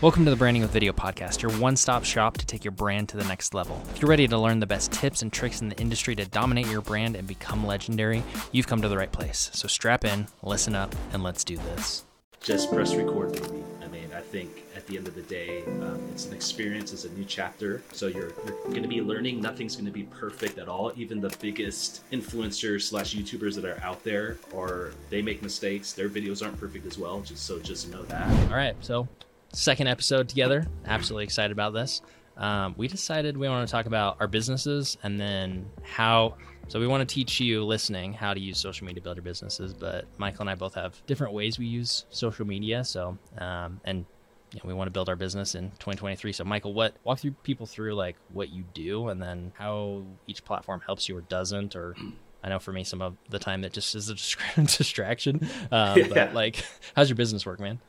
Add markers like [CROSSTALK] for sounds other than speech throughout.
Welcome to the Branding with Video podcast, your one stop shop to take your brand to the next level. If you're ready to learn the best tips and tricks in the industry to dominate your brand and become legendary, you've come to the right place. So strap in, listen up, and let's do this. Just press record for me. I mean, I think at the end of the day, um, it's an experience, it's a new chapter. So you're, you're going to be learning. Nothing's going to be perfect at all. Even the biggest influencers slash YouTubers that are out there, or they make mistakes. Their videos aren't perfect as well. Just so just know that. All right, so second episode together. Absolutely excited about this. Um, we decided we want to talk about our businesses and then how. So we want to teach you listening how to use social media to build your businesses. But Michael and I both have different ways we use social media. So um, and you know, we want to build our business in 2023. So Michael, what walk through people through like what you do and then how each platform helps you or doesn't or. [CLEARS THROAT] I know for me, some of the time it just is a [LAUGHS] distraction. Um, yeah. But like, how's your business work, man?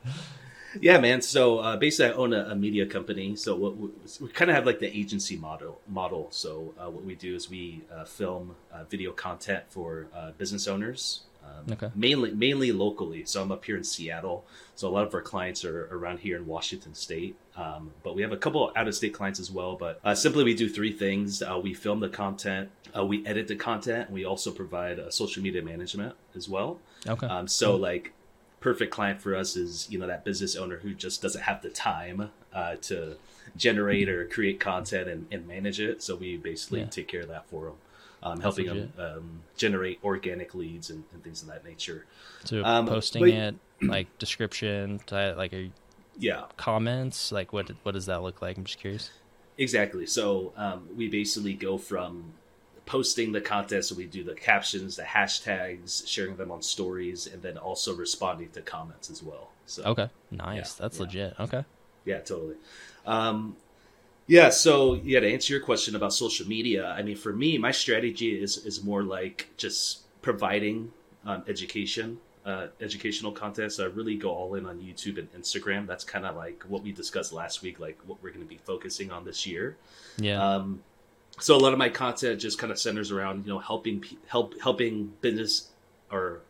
Yeah, man. So uh, basically, I own a, a, media company. So what we, we, kind of have like the agency model. Model. So uh, what we do is we uh, film uh, video content for uh, business owners, um, okay. mainly mainly locally. So I'm up here in Seattle. So a lot of our clients are around here in Washington State. Um, but we have a couple out of state clients as well. But uh, simply, we do three things: we film the content, we edit the content, and we also provide social media management as well. Okay. Um, so cool. like perfect client for us is you know that business owner who just doesn't have the time uh, to generate or create content and, and manage it. So we basically yeah. take care of that for them, um, helping them um, generate organic leads and, and, things of that nature. So um, posting but, it, like [CLEARS THROAT] description, like a, yeah, comments, like what what does that look like? I'm just curious. Exactly. So um, we basically go from posting the content. So we do the captions, the hashtags, sharing them on stories, and then also responding to comments as well. So okay, nice. Yeah, That's yeah. legit. Okay. Yeah, totally. Um, yeah, so yeah, to answer your question about social media, I mean, for me, my strategy is is more like just providing um, education, uh, educational content. So I really go all in on YouTube and Instagram. That's kind of like what we discussed last week, like what we're going to be focusing on this year. Yeah. Um, so a lot of my content just kind of centers around you know helping help helping business or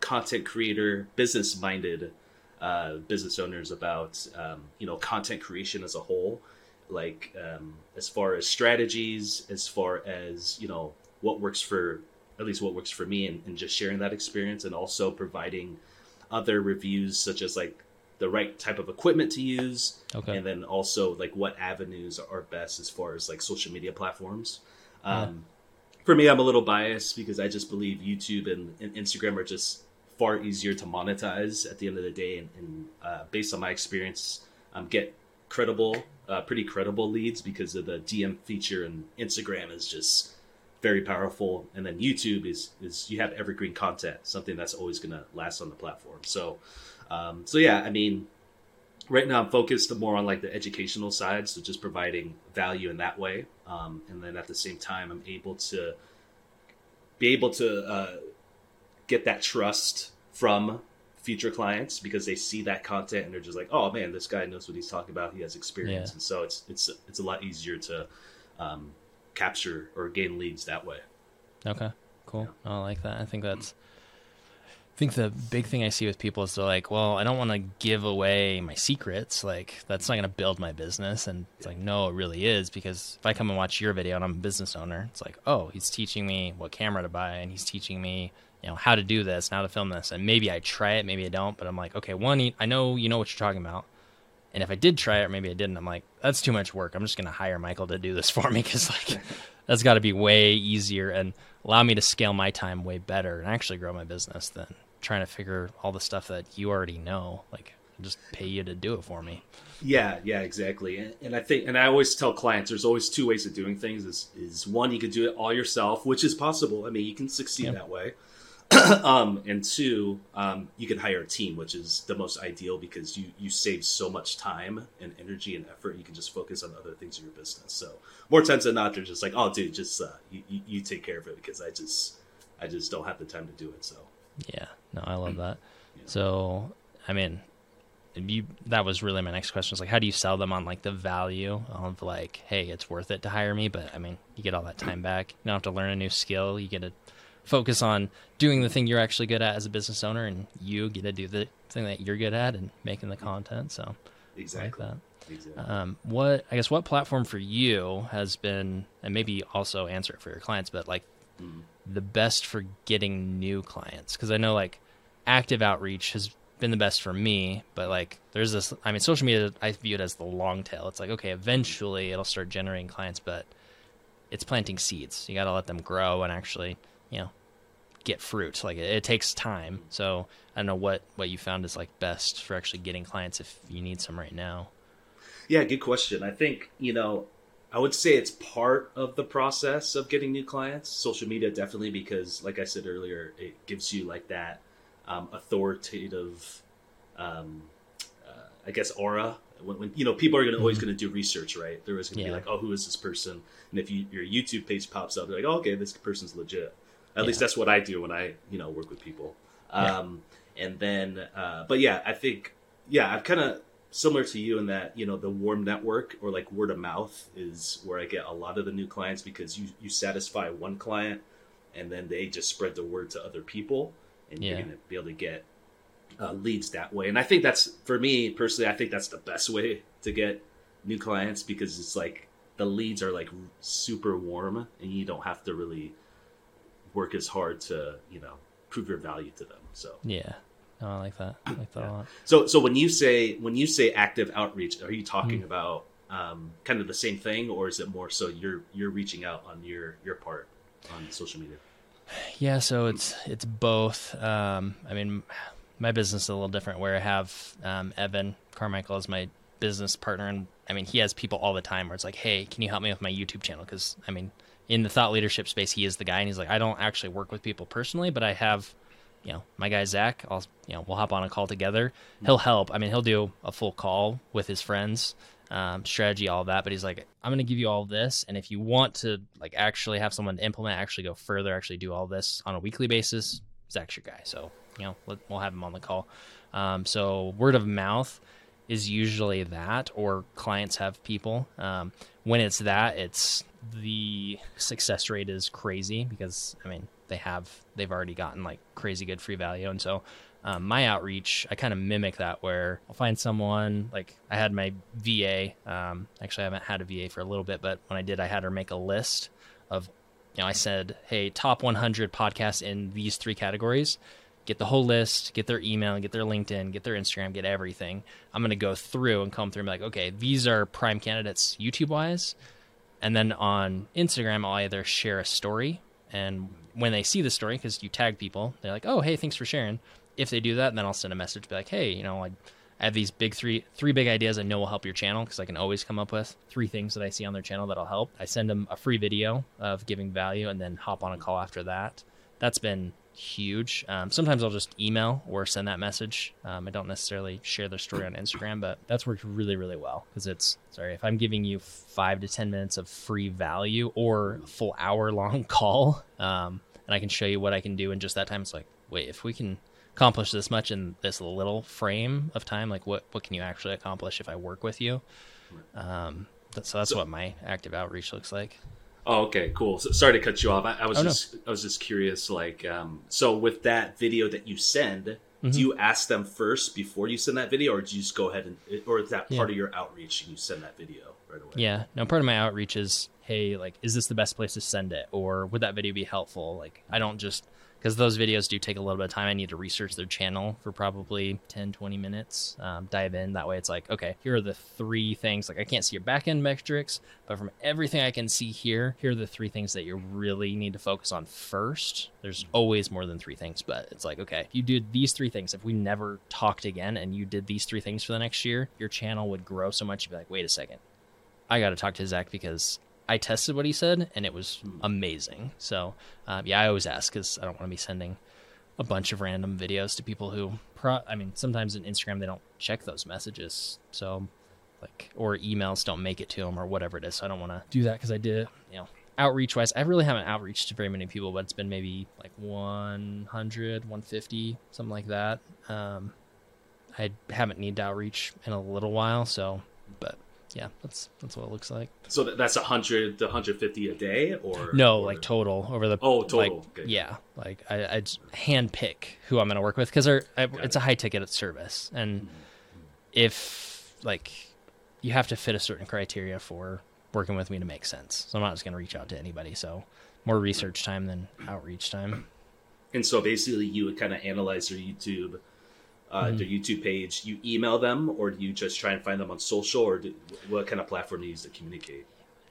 content creator business minded uh, business owners about um, you know content creation as a whole. Like um, as far as strategies as far as you know what works for at least what works for me and, and just sharing that experience and also providing other reviews such as like the right type of equipment to use okay. and then also like what avenues are best as far as like social media platforms. Um, for me i'm a little biased because i just believe youtube and, and, instagram are just far easier to monetize at the end of the day and, and uh, based on my experience um, get credible uh, pretty credible leads because of the dm feature and instagram is just very powerful and then youtube is is you have evergreen content something that's always going to last on the platform. So um, so yeah, I mean, right now I'm focused more on like the educational side, so just providing value in that way, um, and then at the same time I'm able to be able to uh, get that trust from future clients because they see that content and they're just like, oh man, this guy knows what he's talking about. He has experience, yeah. and so it's it's it's a lot easier to um, capture or gain leads that way. Okay, cool. Yeah. I like that. I think that's I think the big thing I see with people is they're like, well, I don't want to give away my secrets. Like, that's not going to build my business. And it's like, no, it really is. Because if I come and watch your video and I'm a business owner, it's like, oh, he's teaching me what camera to buy and he's teaching me, you know, how to do this and how to film this. And maybe I try it, maybe I don't. But I'm like, okay, one, I know you know what you're talking about. And if I did try it, or maybe I didn't, I'm like, that's too much work. I'm just going to hire Michael to do this [LAUGHS] for me because, like, [LAUGHS] that's got to be way easier and allow me to scale my time way better and actually grow my business than trying to figure all the stuff that you already know. Like, just pay you to do it for me. Yeah, yeah, exactly. And, and, I think, and I always tell clients, there's always two ways of doing things. Is is one, you could do it all yourself, which is possible. I mean, you can succeed yep. that way. [CLEARS THROAT] um, and two, um, you can hire a team, which is the most ideal because you you save so much time and energy and effort. You can just focus on other things in your business. So more times than not, they're just like, "Oh, dude, just uh, you, you take care of it," because I just I just don't have the time to do it. So yeah, no, I love that. Yeah. So, I mean, you that was really my next question. Was like, how do you sell them on like the value of like, hey, it's worth it to hire me? But I mean, you get all that time back. You don't have to learn a new skill. You get to focus on doing the thing you're actually good at as a business owner, and you get to do the thing that you're good at and making the content. So, exactly. Like exactly. Um, what I guess what platform for you has been, and maybe also answer it for your clients, but like Mm. the best for getting new clients? Because I know like active outreach has been the best for me, but like there's this. I mean, social media I view it as the long tail. It's like okay, eventually it'll start generating clients, but it's planting seeds. You got to let them grow and actually, you know, get fruit. Like it, it takes time. Mm-hmm. So I don't know what what you found is like best for actually getting clients if you need some right now. Yeah, good question. I think, you know, I would say it's part of the process of getting new clients. Social media definitely because like I said earlier, it gives you like that um, authoritative um, uh, I guess aura when, when you know people are gonna, always Mhm. going to do research, right? They're always going to Yeah. be like, "Oh, who is this person?" And if you, your YouTube page pops up, they're like, oh, "Okay, this person's legit." At Yeah. least that's what I do when I you know work with people. Yeah. Um, and then, uh, but yeah, I think yeah, I've kind of similar to you in that you know the warm network or like word of mouth is where I get a lot of the new clients because you you satisfy one client and then they just spread the word to other people and you're going to be able to get uh, leads that way. And I think that's for me personally, I think that's the best way to get new clients because it's like the leads are like super warm and you don't have to really work as hard to you know prove your value to them. So Yeah, no, I like that. I like that Yeah. a lot. so so when you say when you say active outreach, are you talking Mm. about um, kind of the same thing, or is it more so you're you're reaching out on your your part on social media? Yeah, so it's it's both. Um, I mean, my business is a little different where I have um, Evan Carmichael as my business partner, and I mean he has people all the time where it's like, hey, can you help me with my YouTube channel? Because I mean, in the thought leadership space, he is the guy, and he's like, I don't actually work with people personally, but I have, you know, my guy Zach. I'll you know we'll hop on a call together. He'll help. I mean, he'll do a full call with his friends. Um, strategy, all that, but he's like, I'm gonna give you all this, and if you want to like actually have someone implement, actually go further, actually do all this on a weekly basis, Zach's your guy. So you know, let, we'll have him on the call. Um, so word of mouth is usually that, or clients have people. Um, when it's that, it's the success rate is crazy because I mean they have they've already gotten like crazy good free value, and so um, my outreach I kind of mimic that where I'll find someone like I had my VA. Um, actually, I haven't had a VA for a little bit, but when I did, I had her make a list of you know I said, hey, top 100 podcasts in these three categories get the whole list, get their email, get their LinkedIn, get their Instagram, get everything. I'm going to go through and comb through and be like, okay, these are prime candidates YouTube wise. And then on Instagram, I'll either share a story. And when they see the story, because you tag people, they're like, oh, hey, thanks for sharing. If they do that, then I'll send a message, be like, hey, you know, I have these big three, three big ideas I know will help your channel because I can always come up with three things that I see on their channel that'll help. I send them a free video of giving value and then hop on a call after that. That's been huge. Um, sometimes I'll just email or send that message. Um, I don't necessarily share their story on Instagram, but that's worked really, really well because it's sorry if I'm giving you five to ten minutes of free value or a full hour long [LAUGHS] call, um, and I can show you what I can do in just that time. It's like, wait, if we can accomplish this much in this little frame of time, like what what can you actually accomplish if I work with you? Um, so that's So- what my active outreach looks like. Oh, okay, cool. So, sorry to cut you off. I, I was Oh, no. just I was just curious. Like, um, so with that video that you send, Mhm. do you ask them first before you send that video, or do you just go ahead and, or is that Yeah. part of your outreach and you send that video right away? Yeah. No, part of my outreach is, hey, like, is this the best place to send it? Or would that video be helpful? Like, I don't just, because those videos do take a little bit of time. I need to research their channel for probably 10, 20 minutes, um, dive in. That way it's like, okay, here are the three things. Like, I can't see your back end metrics, but from everything I can see here, here are the three things that you really need to focus on first. There's always more than three things, but it's like, okay, if you did these three things, if we never talked again and you did these three things for the next year, your channel would grow so much. You'd be like, wait a second. I got to talk to Zach because I tested what he said and it was amazing. So, um, yeah, I always ask because I don't want to be sending a bunch of random videos to people who, pro- I mean, sometimes in Instagram they don't check those messages. So, like, or emails don't make it to them or whatever it is. So I don't want to do that because I did, you know, outreach wise, I really haven't outreached to very many people, but it's been maybe like 100, 150, something like that. Um, I haven't needed to outreach in a little while. So, but yeah, that's that's what it looks like. So that's a hundred to hundred fifty a day, or No, or- like total over the. Oh, total. Like, Okay. Yeah, like I, I hand pick who I'm going to work with because it's a high ticket service, and mm-hmm, mm-hmm. if like you have to fit a certain criteria for working with me to make sense. So I'm not just going to reach out to anybody. So more research time than outreach time. And so basically, you would kind of analyze their YouTube, uh, mm-hmm. their YouTube page. You email them, or do you just try and find them on social, or do, what kind of platform do you use to communicate?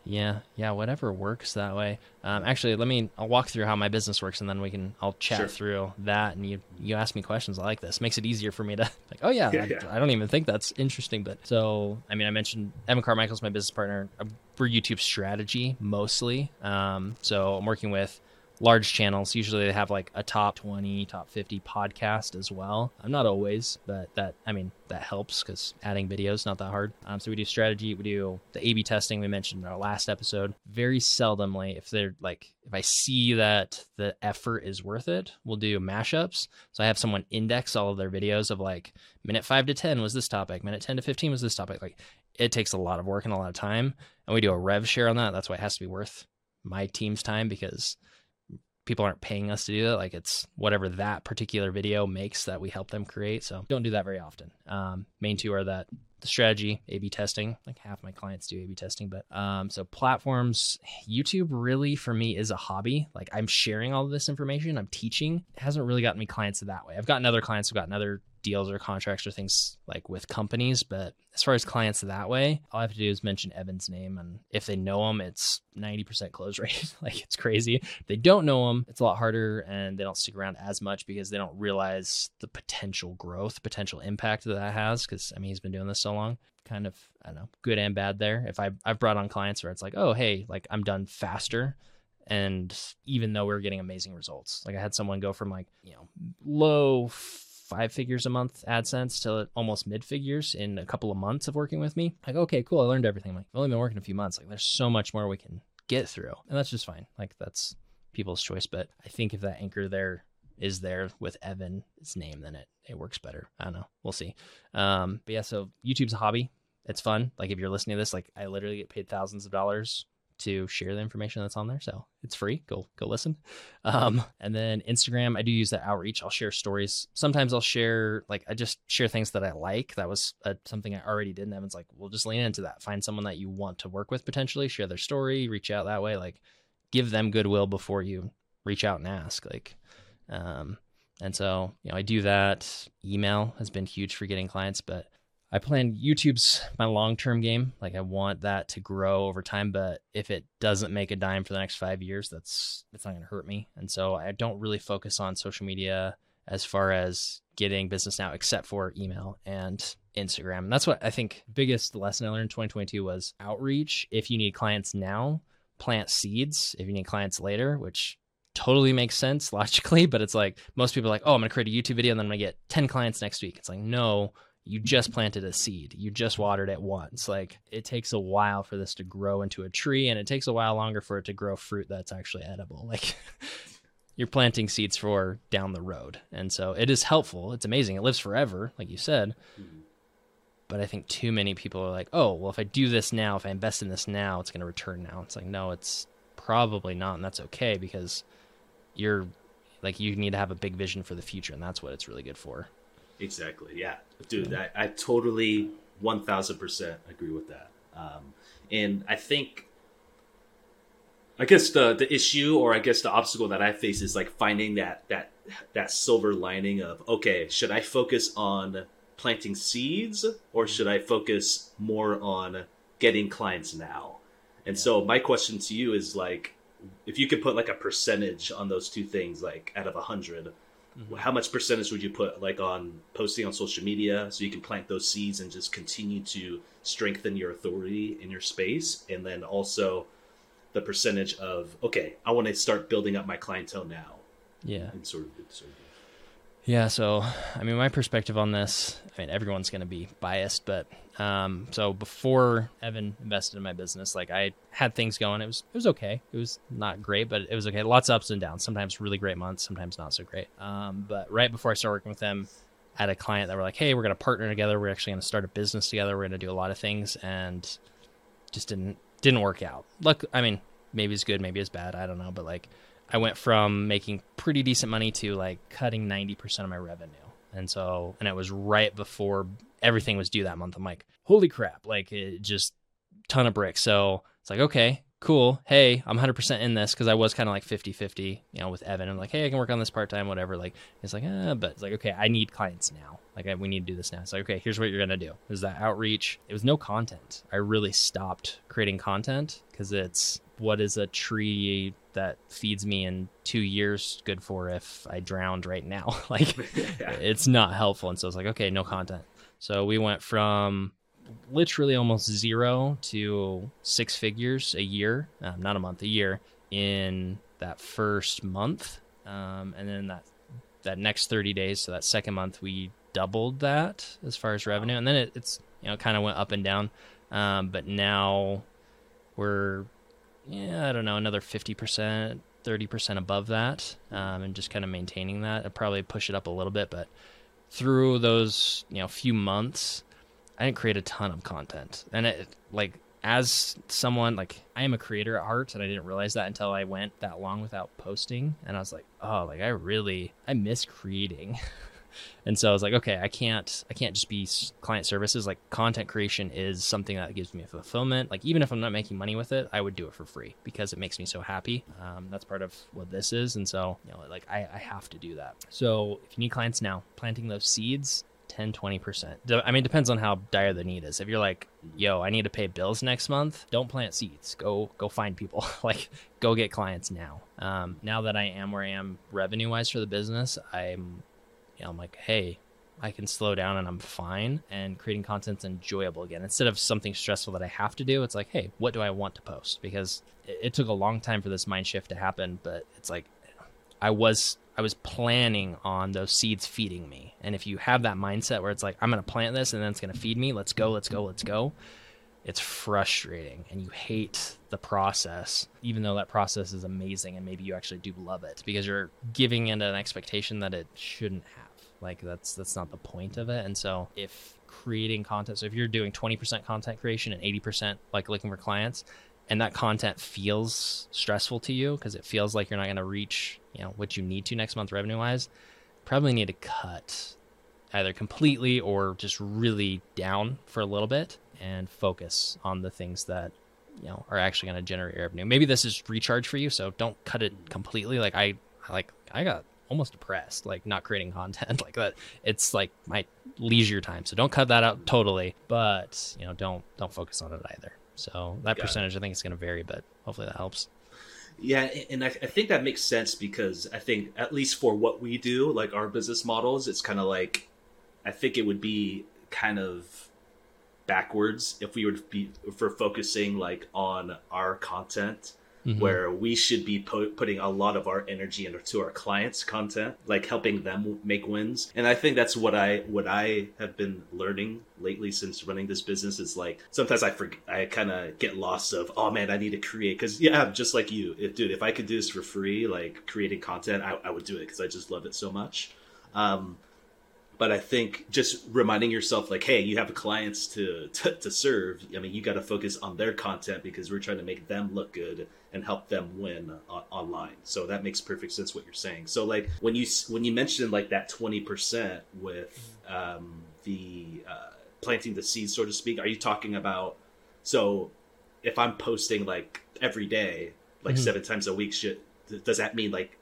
Yeah, yeah, whatever works that way. Um, actually, let me. I'll walk through how my business works, and then we can. I'll chat sure. through that, and you you ask me questions. I like this. Makes it easier for me to [LAUGHS] like. Oh yeah, [LAUGHS] yeah, I, yeah. I, don't even think that's interesting, but so I mean, I mentioned Evan Carmichael's my business partner. for YouTube strategy mostly. Um, so I'm working with large channels. Usually they have like a top 20 top 50 podcast as well. I'm not always but that i mean that helps because adding videos not that hard. Um, so we do strategy we do the a b testing we mentioned in our last episode. Very seldomly if they're like if i see that the effort is worth it we'll do mashups. So i have someone index all of their videos of like minute 5 to 10 was this topic minute 10 to 15 was this topic. Like it takes a lot of work and a lot of time and we do a rev share on that. That's why it has to be worth my team's time because people aren't paying us to do that. Like it's whatever that particular video makes that we help them create. So don't do that very often. Um, main two are that the strategy, A/B testing. Like half my clients do A/B testing, but um, so platforms, YouTube really for me is a hobby. Like I'm sharing all this information, I'm teaching. It hasn't really gotten me clients that way. I've gotten other clients who've gotten other deals or contracts or things like with companies. But as far as clients that way, all I have to do is mention Evan's name. And if they know him, it's 90% close [LAUGHS] rate. like it's crazy. If they don't know him, it's a lot harder and they don't stick around as much because they don't realize the potential growth, potential impact that that has. Cause I mean, he's been doing this so long kind of I don't know good and bad there. If I I've brought on clients where it's like oh hey like I'm done faster, and even though we are getting amazing results, like I had someone go from like you know low five figures a month AdSense to almost mid figures in a couple of months of working with me. Like, okay, cool. I learned everything. I'm like, I've only been working a few months. Like, there's so much more we can get through. And that's just fine. Like, that's people's choice. But I think if that anchor there is there with Evan's name, then it, it works better. I don't know. We'll see. Um, but yeah, so YouTube's a hobby. It's fun. Like, if you're listening to this, like, I literally get paid thousands of dollars to share the information that's on there. So it's free. Go go listen. Um, and then Instagram, I do use that outreach. I'll share stories. Sometimes I'll share like I just share things that I like. That was a, something I already did. And Evan's like, we'll just lean into that. Find someone that you want to work with potentially. Share their story. Reach out that way. Like give them goodwill before you reach out and ask. Like, um, and so you know I do that. Email has been huge for getting clients, but I plan YouTube's my long term game. Like I want that to grow over time, but if it doesn't make a dime for the next five years, that's that's not to hurt me. And so I don't really focus on social media as far as getting business now, except for email and Instagram. And that's what I think biggest lesson I learned in 2022 was outreach. If you need clients now, plant seeds. If you need clients later, which totally makes sense [LAUGHS] logically, but it's like most people are like, oh, I'm to create a YouTube video and then I'm to get 10 clients next week. It's like, no you just planted a seed. You just watered it once. Like it takes a while for this to grow into a tree and it takes a while longer for it to grow fruit that's actually edible. [LAUGHS] Like you're planting seeds for down the road. And so it is helpful. It's amazing. It lives forever like you said. But i think too many people are like oh well if i do this now if i invest in this now it's going to return now. It's like no it's probably not and that's okay because you're like you need to have a big vision for the future and that's what it's really good for Exactly. Yeah, dude. I, I totally one thousand percent agree with that. Um, and I think, I guess the the issue, or I guess the obstacle that I face is like finding that that that silver lining of okay, should I focus on planting seeds or should I focus more on getting clients now? And yeah. so my question to you is like, if you could put like a percentage on those two things, like out of a hundred, Mm-hmm. How much percentage would you put like on posting on social media so you can plant those seeds and just continue to strengthen your authority in your space? And then also the percentage of okay, I want to start building up my clientele now. Yeah. And sort of, sort of yeah, so I mean, my perspective on this, I mean, everyone's going to be biased, but um, so before Evan invested in my business, like I had things going. It was it was okay. It was not great, but it was okay. Lots of ups and downs. Sometimes really great months, sometimes not so great. Um, but right before I started working with them, I had a client that were like, "Hey, we're going to partner together. We're actually going to start a business together. We're going to do a lot of things," and just didn't didn't work out. Look, I mean, maybe it's good, maybe it's bad. I don't know, but like I went from making pretty decent money to like cutting 90% of my revenue. And so, and it was right before everything was due that month. I'm like, holy crap, like it just ton of bricks. So it's like, okay, cool. Hey, I'm 100% in this because I was kind of like 50 50, you know, with Evan. I'm like, hey, I can work on this part time, whatever. Like, it's like, ah, but it's like, okay, I need clients now. Like, I, we need to do this now. It's like, okay, here's what you're going to do. There's that outreach. It was no content. I really stopped creating content because it's what is a tree that feeds me in two years good for if I drowned right now? [LAUGHS] like, [LAUGHS] Yeah. it's not helpful. And so it's like, okay, no content. So we went from literally almost zero to six figures a year, um, not a month, a year in that first month. Um, and then that that next 30 days, so that second month, we doubled that as far as revenue. And then it, it's, you know, kind of went up and down. Um, but now we're, yeah, I don't know, another 50%, 30% above that, um, and just kind of maintaining that. I'd probably push it up a little bit, but through those, you know, few months, I didn't create a ton of content. And it, like, as someone, like, I am a creator at heart, and I didn't realize that until I went that long without posting. And I was like, oh, like, I really, I miss creating. [LAUGHS] and so I was like, okay, I can't, I can't just be client services. Like, content creation is something that gives me fulfillment. Like, even if I'm not making money with it, I would do it for free because it makes me so happy. Um, that's part of what this is. And so, you know, like, I, I have to do that. So if you need clients now, planting those seeds 10 20% De- i mean it depends on how dire the need is if you're like yo i need to pay bills next month don't plant seeds go go find people [LAUGHS] like go get clients now um, now that i am where i am revenue wise for the business i'm you know i'm like hey i can slow down and i'm fine and creating content's enjoyable again instead of something stressful that i have to do it's like hey what do i want to post because it, it took a long time for this mind shift to happen but it's like I was I was planning on those seeds feeding me. And if you have that mindset where it's like I'm to plant this and then it's to feed me, let's go, let's go, let's go. It's frustrating and you hate the process even though that process is amazing and maybe you actually do love it because you're giving it an expectation that it shouldn't have. Like that's that's not the point of it. And so if creating content, so if you're doing 20% content creation and 80% like looking for clients, and that content feels stressful to you because it feels like you're not going to reach you know what you need to next month revenue wise probably need to cut either completely or just really down for a little bit and focus on the things that you know are actually going to generate revenue maybe this is recharge for you so don't cut it completely like i like i got almost depressed like not creating content [LAUGHS] like that it's like my leisure time so don't cut that out totally but you know don't don't focus on it either so that Got it. percentage, I think, is going to vary, but hopefully that helps. Yeah, and I, I think that makes sense because I think at least for what we do, like our business models, it's kind of like I think it would be kind of backwards if we would be if we're focusing like on our content Mhm. where we should be putting a lot of our energy into our clients content like helping them make wins and i think that's what i what i have been learning lately since running this business is like sometimes i forget i kind of get lost of oh man i need to create because yeah just like you if, dude if i could do this for free like creating content i, I would do it because i just love it so much um but I think just reminding yourself, like, hey, you have clients to to, to serve. I mean, you got to focus on their content because we're trying to make them look good and help them win on, online. So that makes perfect sense what you're saying. So like when you when you mentioned like that twenty percent with um, the uh, planting the seeds, so to speak, are you talking about? So if I'm posting like every day, like Mhm. seven times a week, should does that mean like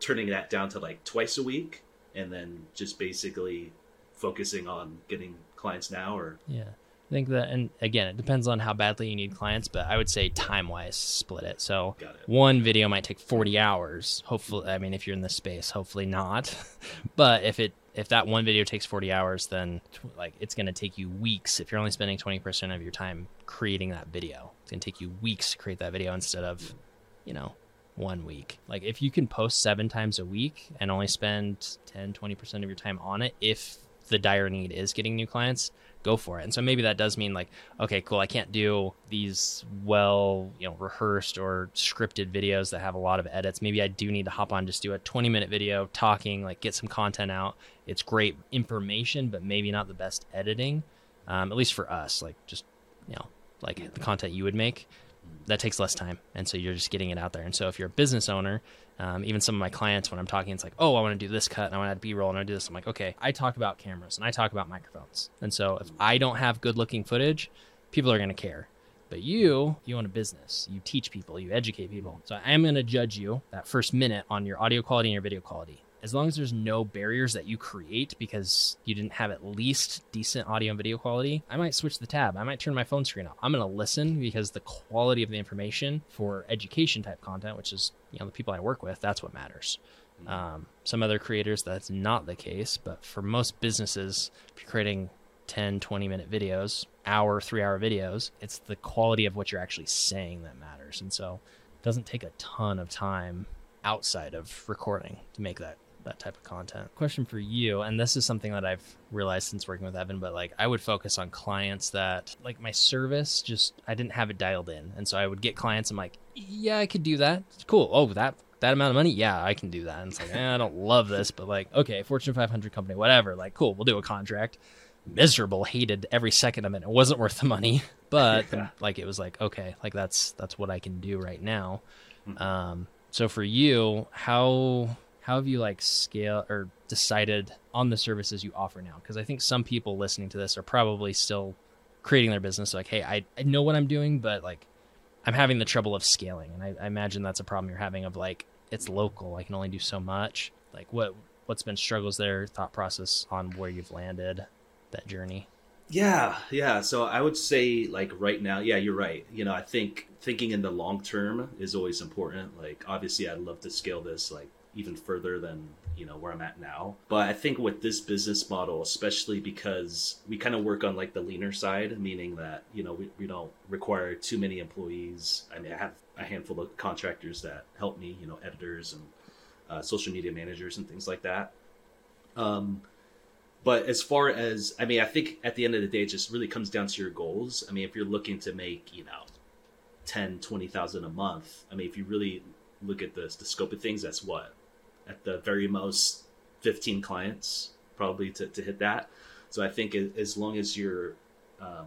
turning that down to like twice a week? and then just basically focusing on getting clients now or Yeah. I think that, and again, it depends on how badly you need clients, but I would say time wise, split it. So it one video might take 40 hours. Hopefully, I mean, if you're in this space, hopefully not. [LAUGHS] but if it, if that one video takes 40 hours, then tw- like it's going to take you weeks. If you're only spending 20% of your time creating that video, it's going to take you weeks to create that video instead of, you know, one week. Like if you can post seven times a week and only spend 10, 20% of your time on it, if the dire need is getting new clients, go for it. And so maybe that does mean like, okay, cool, I can't do these well, you know, rehearsed or scripted videos that have a lot of edits. Maybe I do need to hop on, just do a 20 minute video talking, like get some content out. It's great information, but maybe not the best editing, um, at least for us, like just, you know, like the content you would make. That takes less time, and so you're just getting it out there. And so if you're a business owner, um, even some of my clients, when I'm talking, it's like, oh, I want to do this cut, and I want to add B-roll, and I do this. I'm like, okay, I talk about cameras and I talk about microphones, and so if I don't have good-looking footage, people are going to care. But you, you own a business. You teach people. You educate people. So I am going to judge you that first minute on your audio quality and your video quality as long as there's no barriers that you create because you didn't have at least decent audio and video quality, I might switch the tab. I might turn my phone screen off. I'm going to listen because the quality of the information for education type content, which is you know the people I work with, that's what matters. Mm-hmm. Um, some other creators that's not the case, but for most businesses, if you're creating 10, 20 minute videos, hour, three hour videos, it's the quality of what you're actually saying that matters. And so it doesn't take a ton of time outside of recording to make that that type of content. Question for you, and this is something that I've realized since working with Evan, but like I would focus on clients that like my service just I didn't have it dialed in. And so I would get clients I'm like, yeah, I could do that. Cool. Oh, that that amount of money, yeah, I can do that. And it's like, eh, I don't love this, but like, okay, Fortune 500 company, whatever. Like, cool, we'll do a contract. Miserable, hated every second of it. It wasn't worth the money, [LAUGHS] but yeah. like it was like, okay, like that's that's what I can do right now. Hmm. Um, so for you, how how have you like scale or decided on the services you offer now? Because I think some people listening to this are probably still creating their business. Like, hey, I, I know what I'm doing, but like I'm having the trouble of scaling. And I, I imagine that's a problem you're having of like, it's local. I can only do so much. Like what, what's been struggles there, thought process on where you've landed that journey? Yeah, yeah. So I would say like right now, yeah, you're right. You know, I think thinking in the long term is always important. Like obviously I'd love to scale this like even further than you know where I'm at now. But I think with this business model, especially because we kind of work on like the leaner side, meaning that you know we, we don't require too many employees. I mean, I have a handful of contractors that help me, you know, editors and uh, social media managers and things like that. Um, but as far as I mean, I think at the end of the day, it just really comes down to your goals. I mean, if you're looking to make you know 10, 20,000 a month, I mean, if you really look at the the scope of things, that's what at the very most 15 clients probably to, to hit that. So I think as long as you're, um,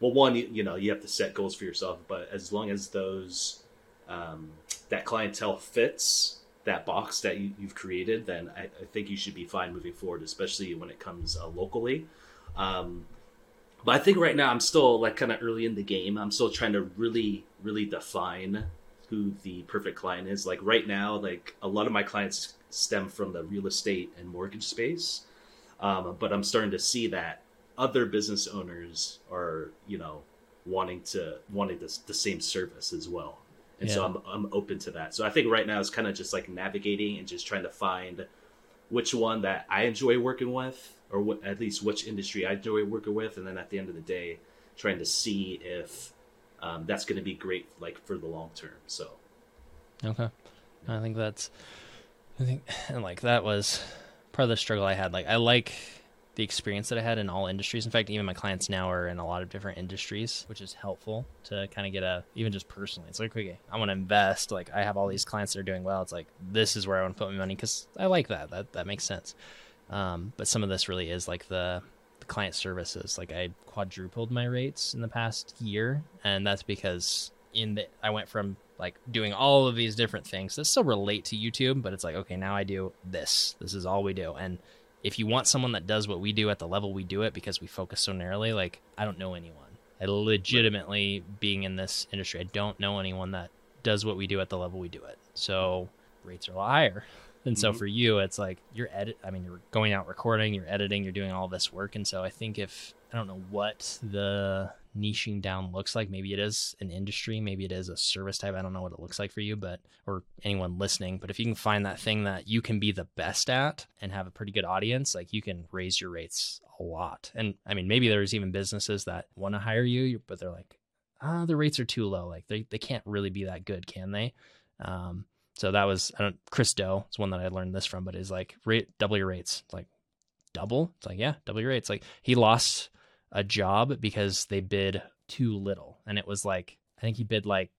well, one, you, you, know, you have to set goals for yourself, but as long as those, um, that clientele fits that box that you, have created, then I, I, think you should be fine moving forward, especially when it comes uh, locally. Um, but I think right now I'm still like kind of early in the game. I'm still trying to really, really define who the perfect client is. Like right now, like a lot of my clients stem from the real estate and mortgage space, um, but I'm starting to see that other business owners are, you know, wanting to wanting this, the same service as well. And yeah. so I'm I'm open to that. So I think right now it's kind of just like navigating and just trying to find which one that I enjoy working with, or what, at least which industry I enjoy working with, and then at the end of the day, trying to see if um, that's going to be great like for the long term. So, okay, I think that's, I think, [LAUGHS] and like that was part of the struggle I had. Like I like the experience that I had in all industries. In fact, even my clients now are in a lot of different industries, which is helpful to kind of get a even just personally. It's like, okay, I want to invest. Like I have all these clients that are doing well. It's like this is where I want to put my money because I like that. That that makes sense. Um, but some of this really is like the client services. Like I quadrupled my rates in the past year, and that's because in the I went from like doing all of these different things that still relate to YouTube, but it's like okay, now I do this. This is all we do, and if you want someone that does what we do at the level we do it because we focus so narrowly, like I don't know anyone. I legitimately being in this industry, I don't know anyone that does what we do at the level we do it. So rates are a lot higher. And so mm-hmm. for you, it's like you're edit. I mean, you're going out recording, you're editing, you're doing all this work. And so I think if I don't know what the niching down looks like, maybe it is an industry, maybe it is a service type. I don't know what it looks like for you, but or anyone listening. But if you can find that thing that you can be the best at and have a pretty good audience, like you can raise your rates a lot. And I mean, maybe there's even businesses that want to hire you, but they're like, ah, the rates are too low. Like they they can't really be that good, can they? Um, so that was I don't Chris Do is one that I learned this from, but is like rate double your rates. It's like double. It's like yeah, double your rates. Like he lost a job because they bid too little, and it was like I think he bid like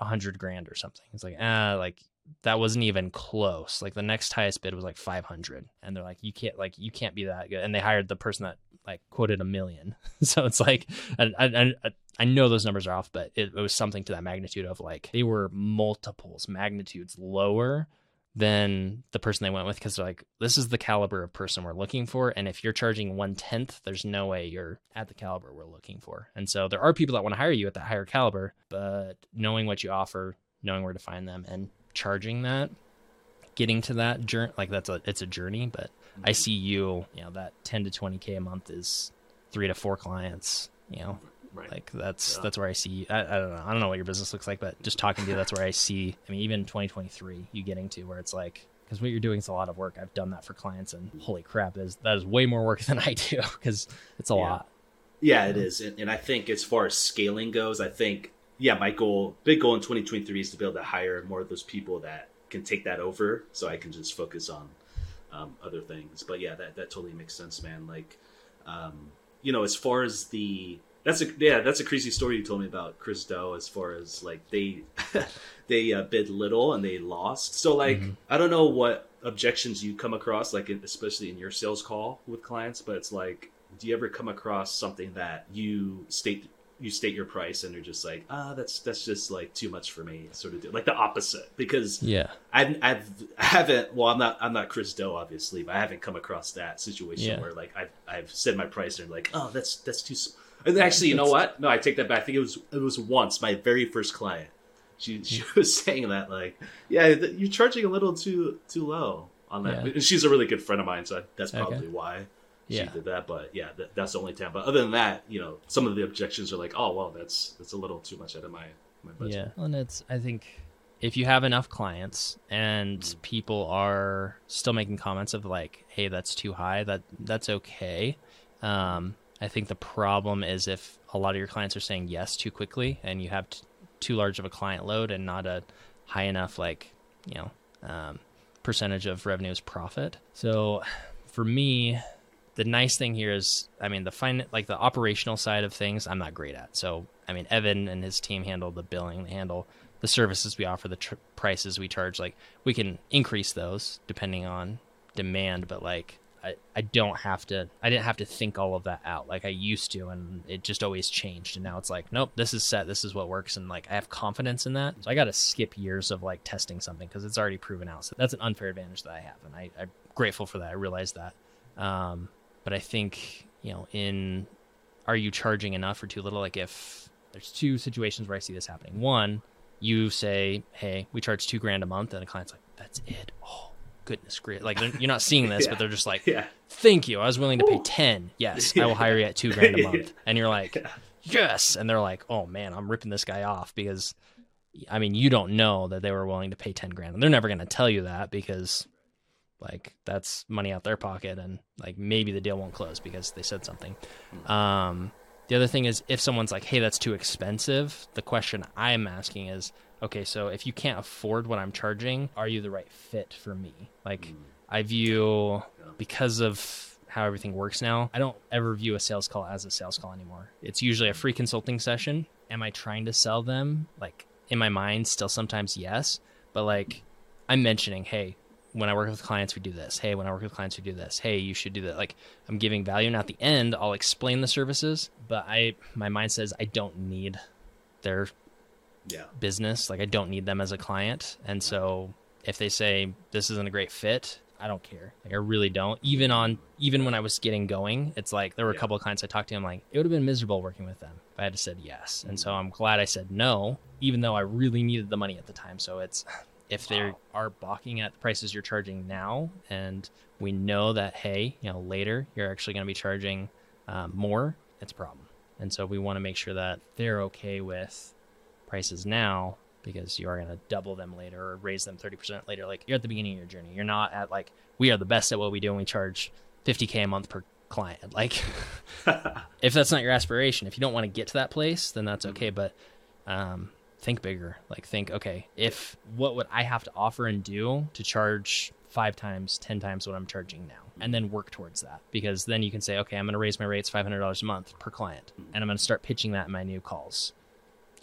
a hundred grand or something. It's like ah, like that wasn't even close. Like the next highest bid was like 500 and they're like you can't like you can't be that good. And they hired the person that like quoted a million. [LAUGHS] so it's like I, I, I know those numbers are off, but it, it was something to that magnitude of like they were multiples, magnitudes lower than the person they went with because they're like this is the caliber of person we're looking for and if you're charging one tenth there's no way you're at the caliber we're looking for. And so there are people that want to hire you at that higher caliber but knowing what you offer knowing where to find them and charging that getting to that journey like that's a it's a journey but i mm-hmm. see you you know that 10 to 20k a month is three to four clients you know Right. like that's Yeah. that's where I see. I, I don't know. I don't know what your business looks like, but just talking to you, that's where I see. I mean, even 2023, you getting to where it's like because what you're doing is a lot of work. I've done that for clients, and holy crap, that is that is way more work [LAUGHS] than I do because it's a Yeah. lot. Yeah, it is, and, and I think as far as scaling goes, I think yeah, my goal, big goal in 2023 is to be able to hire more of those people that can take that over, so I can just focus on um, other things. But yeah, that that totally makes sense, man. Like, um, you know, as far as the that's a yeah, that's a crazy story you told me about Chris Do. As far as like they [LAUGHS] they uh, bid little and they lost. So like, Mhm. I don't know what objections you come across, like in- especially in your sales call with clients, but it's like, do you ever come across something that you state you state your price and they're just like, ah, that's that's just like too much for me, sort of do like the opposite because Yeah, I've, I've I haven't well I'm not I'm not Chris Do obviously but I haven't come across that situation Yeah. where like I've I've said my price and they're like oh that's that's too s-" and actually you know what no I take that back I think it was it was once my very first client she she [LAUGHS] was saying that like yeah you're charging a little too too low on that Yeah. and she's a really good friend of mine so that's Okay. probably why she Yeah. did that but yeah that, that's the only time but other than that you know some of the objections are like oh well that's that's a little too much out of my my budget yeah. And it's I think if you have enough clients and Mm. people are still making comments of like, hey, that's too high, that that's okay. Um, I think the problem is if a lot of your clients are saying yes too quickly and you have t- too large of a client load and not a high enough like you know um, percentage of revenue is profit. So for me, the nice thing here is, I mean, the fin like the operational side of things, I'm not great at. So I mean, Evan and his team handle the billing, they handle the services we offer, the tr- prices we charge. Like we can increase those depending on demand, but like I, I don't have to I didn't have to think all of that out like I used to and it just always changed and now it's like nope this is set this is what works and like I have confidence in that. So I got to skip years of like testing something because it's already proven out. So that's an unfair advantage that I have and I, I'm grateful for that I realize that. Um, but I think you know in are you charging enough or too little? Like if there's two situations where I see this happening. One you say hey we charge two grand a month and the client's like that's it oh goodness great like you're not [LAUGHS] seeing this Yeah. but they're just like yeah thank you. I was willing to pay Ooh. 10. Yes, [LAUGHS] I will hire you at two grand a [LAUGHS] month. And you're like, Yeah. yes. And they're like, oh man, I'm ripping this guy off because, I mean, you don't know that they were willing to pay 10 grand. And they're never going to tell you that because, like, that's money out their pocket. And, like, maybe the deal won't close because they said something. Um, the other thing is, if someone's like, hey, that's too expensive, the question I'm asking is, okay, so if you can't afford what I'm charging, are you the right fit for me? Like, mm. I view because of how everything works now, I don't ever view a sales call as a sales call anymore. It's usually a free consulting session. Am I trying to sell them? Like in my mind, still sometimes yes, but like I'm mentioning, hey, when I work with clients, we do this. Hey, when I work with clients, we do this. Hey, you should do that. Like I'm giving value, and at the end, I'll explain the services. But I, my mind says I don't need their yeah business. Like I don't need them as a client. And so if they say this isn't a great fit, I don't care. Like I really don't. Even on even when I was getting going, it's like there were a Yeah. couple of clients I talked to. I'm like, it would have been miserable working with them if I had to said yes. And so I'm glad I said no, even though I really needed the money at the time. So it's if they are balking at the prices you're charging now, and we know that hey, you know later you're actually going to be charging um, more, it's a problem. And so we want to make sure that they're okay with prices now because you are going to double them later or raise them 30% later. Like you're at the beginning of your journey. You're not at like, we are the best at what we do and we charge 50K a month per client. Like, [LAUGHS] if that's not your aspiration, if you don't want to get to that place, then that's okay. But um, think bigger. Like, think, okay, if what would I have to offer and do to charge five times, 10 times what I'm charging now? And then work towards that because then you can say, okay, I'm going to raise my rates $500 a month per client and I'm going to start pitching that in my new calls.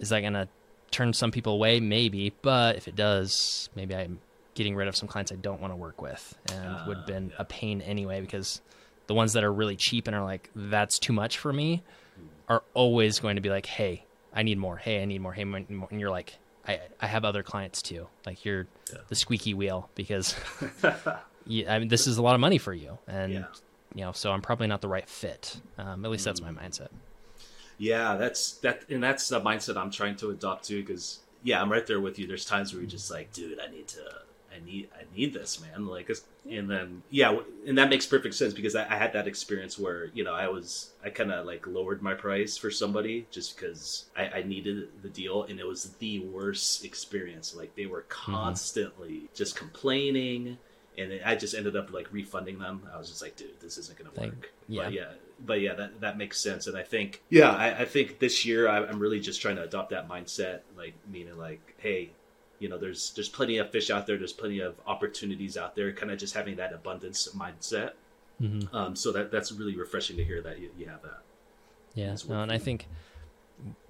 Is that going to turn some people away? Maybe. But if it does, maybe I'm getting rid of some clients I don't want to work with and would have Ah, been yeah. a pain anyway because The ones that are really cheap and are like, that's too much for me, are always going to be like, hey, I need more. Hey, I need more. Hey, I need more. and you're like, I, I have other clients too. Like you're Yeah. the squeaky wheel because [LAUGHS] you, I mean, this is a lot of money for you, and Yeah. you know, so I'm probably not the right fit. Um, at least that's my mindset. Yeah, that's that, and that's the mindset I'm trying to adopt too. Because yeah, I'm right there with you. There's times where you're just like, dude, I need to, I need, I need this, man. Like, and then yeah, and that makes perfect sense because I, I had that experience where you know I was, I kind of like lowered my price for somebody just because I, I needed the deal, and it was the worst experience. Like they were mm-hmm. constantly just complaining. And I just ended up like refunding them. I was just like, dude, this isn't gonna work. yeah. But yeah, but yeah, that that makes sense. And I think, yeah, I, I think this year I, I'm really just trying to adopt that mindset, like meaning like, hey, you know, there's there's plenty of fish out there, there's plenty of opportunities out there. Kind of just having that abundance mindset. Mm-hmm. Um, so that that's really refreshing to hear that you, you have that. Yeah, no, and I think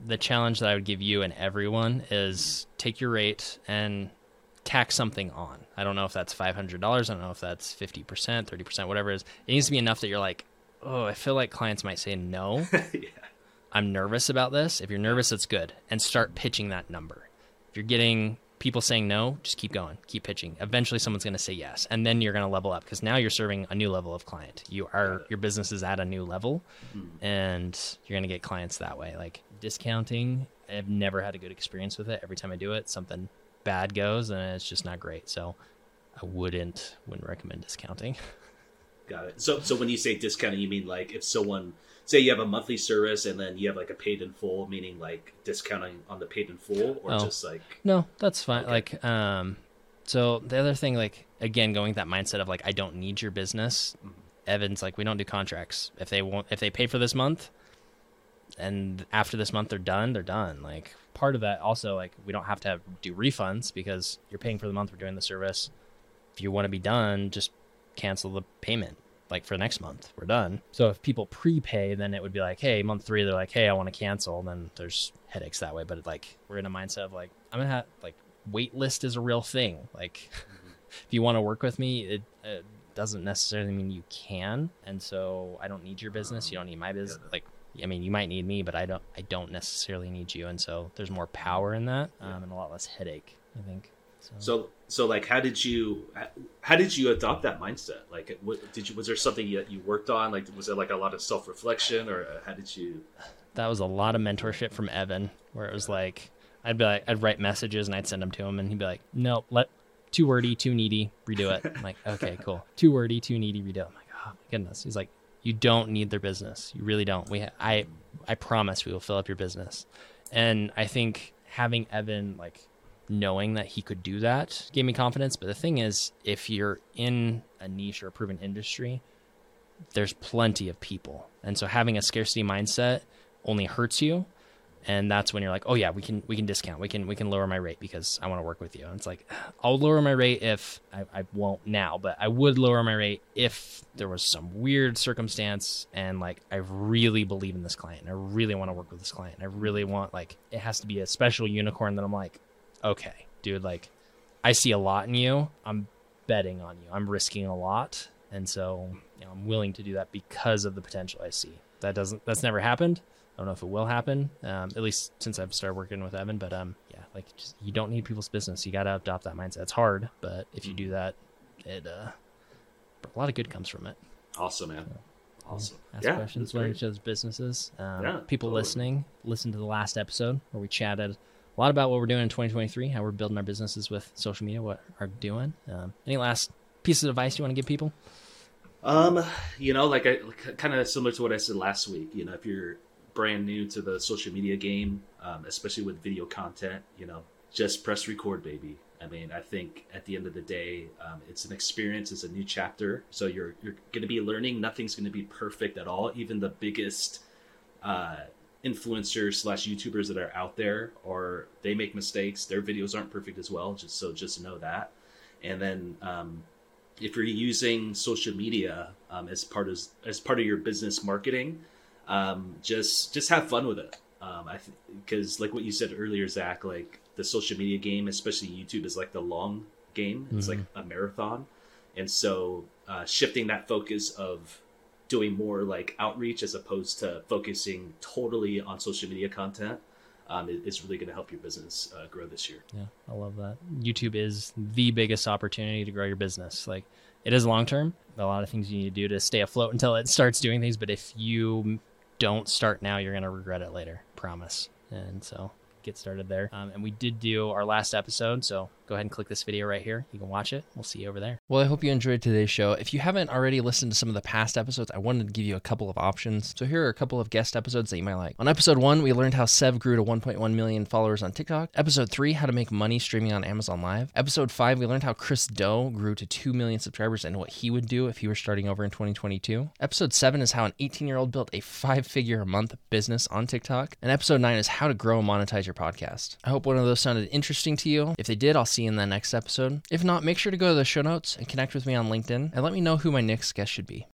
the challenge that I would give you and everyone is take your rate and tack something on. I don't know if that's five hundred dollars. I don't know if that's fifty percent, thirty percent, whatever it is. It needs to be enough that you're like, oh, I feel like clients might say no. [LAUGHS] yeah, I'm nervous about this. If you're nervous, it's good, and start pitching that number. If you're getting people saying no, just keep going, keep pitching. Eventually, someone's going to say yes, and then you're going to level up because now you're serving a new level of client. You are your business is at a new level, hmm. and you're going to get clients that way. Like discounting, I've never had a good experience with it. Every time I do it, something bad goes, and it's just not great. So, I wouldn't wouldn't recommend discounting. [LAUGHS] got it. So so when you say discounting, you mean like if someone say you have a monthly service and then you have like a paid in full, meaning like discounting on the paid in full, or Oh. just like No, that's fine. Okay. Like, um, so the other thing, like, again, going with that mindset of like, I don't need your business. Mhm. Evan's like, we don't do contracts. If they won't, if they pay for this month, and after this month they're done, they're done. Like, part of that also, like, we don't have to have, do refunds because you're paying for the month we're doing the service. If you want to be done, just cancel the payment. Like for next month, we're done. So if people prepay, then it would be like, hey, month three, they're like, hey, I want to cancel. Then there's headaches that way. But like, we're in a mindset of like, I'm gonna have like wait list is a real thing. Like, [LAUGHS] if you want to work with me, it, it doesn't necessarily mean you can. And so I don't need your business. You don't need my business. Like, I mean, you might need me, but I don't. I don't necessarily need you. And so there's more power in that, um, and a lot less headache. I think. So, So so like how did you how did you adopt that mindset? Like what, did you was there something that you worked on? Like was it like a lot of self reflection or uh, how did you? that was a lot of mentorship from Evan, where it was like I'd be like I'd write messages and I'd send them to him, and he'd be like, "Nope, let too wordy, too needy, redo it." I'm like, "Okay, [LAUGHS] cool. Too wordy, too needy, redo it." I'm like, "Oh my goodness." He's like, "You don't need their business. You really don't. We, ha- I, I promise, we will fill up your business." And I think having Evan like knowing that he could do that gave me confidence. But the thing is, if you're in a niche or a proven industry, there's plenty of people. And so having a scarcity mindset only hurts you. And that's when you're like, oh yeah, we can we can discount, we can we can lower my rate because I want to work with you. And it's like, [SIGHS] I'll lower my rate if I, I won't now, but I would lower my rate if there was some weird circumstance and like I really believe in this client and I really want to work with this client. And I really want like it has to be a special unicorn that I'm like, okay, dude, like I see a lot in you. I'm betting on you. I'm risking a lot, and so you know, I'm willing to do that because of the potential I see. That doesn't. That's never happened. I don't know if it will happen. Um, at least since I've started working with Evan. But um, yeah, like just, you don't need people's business. You got to adopt that mindset. It's hard, but if you do that, it uh, a lot of good comes from it. Awesome, man. Awesome. Ask yeah, questions, great. each other's businesses. Um, Yeah, people totally. listening, listen to the last episode where we chatted a lot about what we're doing in 2023, how we're building our businesses with social media, what are doing. Um, any last pieces of advice you want to give people? Um, you know, like I kind of similar to what I said last week. You know, if you're brand new to the social media game, um, especially with video content, you know, just press record, baby. I mean, I think at the end of the day, um, it's an experience. It's a new chapter. So you're you're going to be learning. Nothing's going to be perfect at all. Even the biggest uh, influencers slash YouTubers that are out there, or they make mistakes. Their videos aren't perfect as well. Just so just know that. And then um, if you're using social media um, as part of as part of your business marketing, um, just just have fun with it. Um, I because like what you said earlier, Zach, like the social media game, especially YouTube, is like the long game. It's like a marathon, and so uh, shifting that focus of doing more like outreach as opposed to focusing totally on social media content um, is really going to help your business uh, grow this year. Yeah, I love that. YouTube is the biggest opportunity to grow your business. Like it is long term. A lot of things you need to do to stay afloat until it starts doing things. But if you don't start now, you're going to regret it later. Promise. And so get started there. Um, and we did do our last episode, so go ahead and click this video right here. You can watch it. We'll see you over there. Well, I hope you enjoyed today's show. If you haven't already listened to some of the past episodes, I wanted to give you a couple of options. So here are a couple of guest episodes that you might like. On episode one, we learned how Sev grew to 1.1 million followers on TikTok. Episode three, how to make money streaming on Amazon Live. Episode five, we learned how Chris Do grew to 2 million subscribers and what he would do if he were starting over in 2022. Episode seven is how an 18 year old built a five figure a month business on TikTok. And episode nine is how to grow and monetize your podcast. I hope one of those sounded interesting to you. If they did, I'll see you in the next episode. If not, make sure to go to the show notes and connect with me on LinkedIn and let me know who my next guest should be.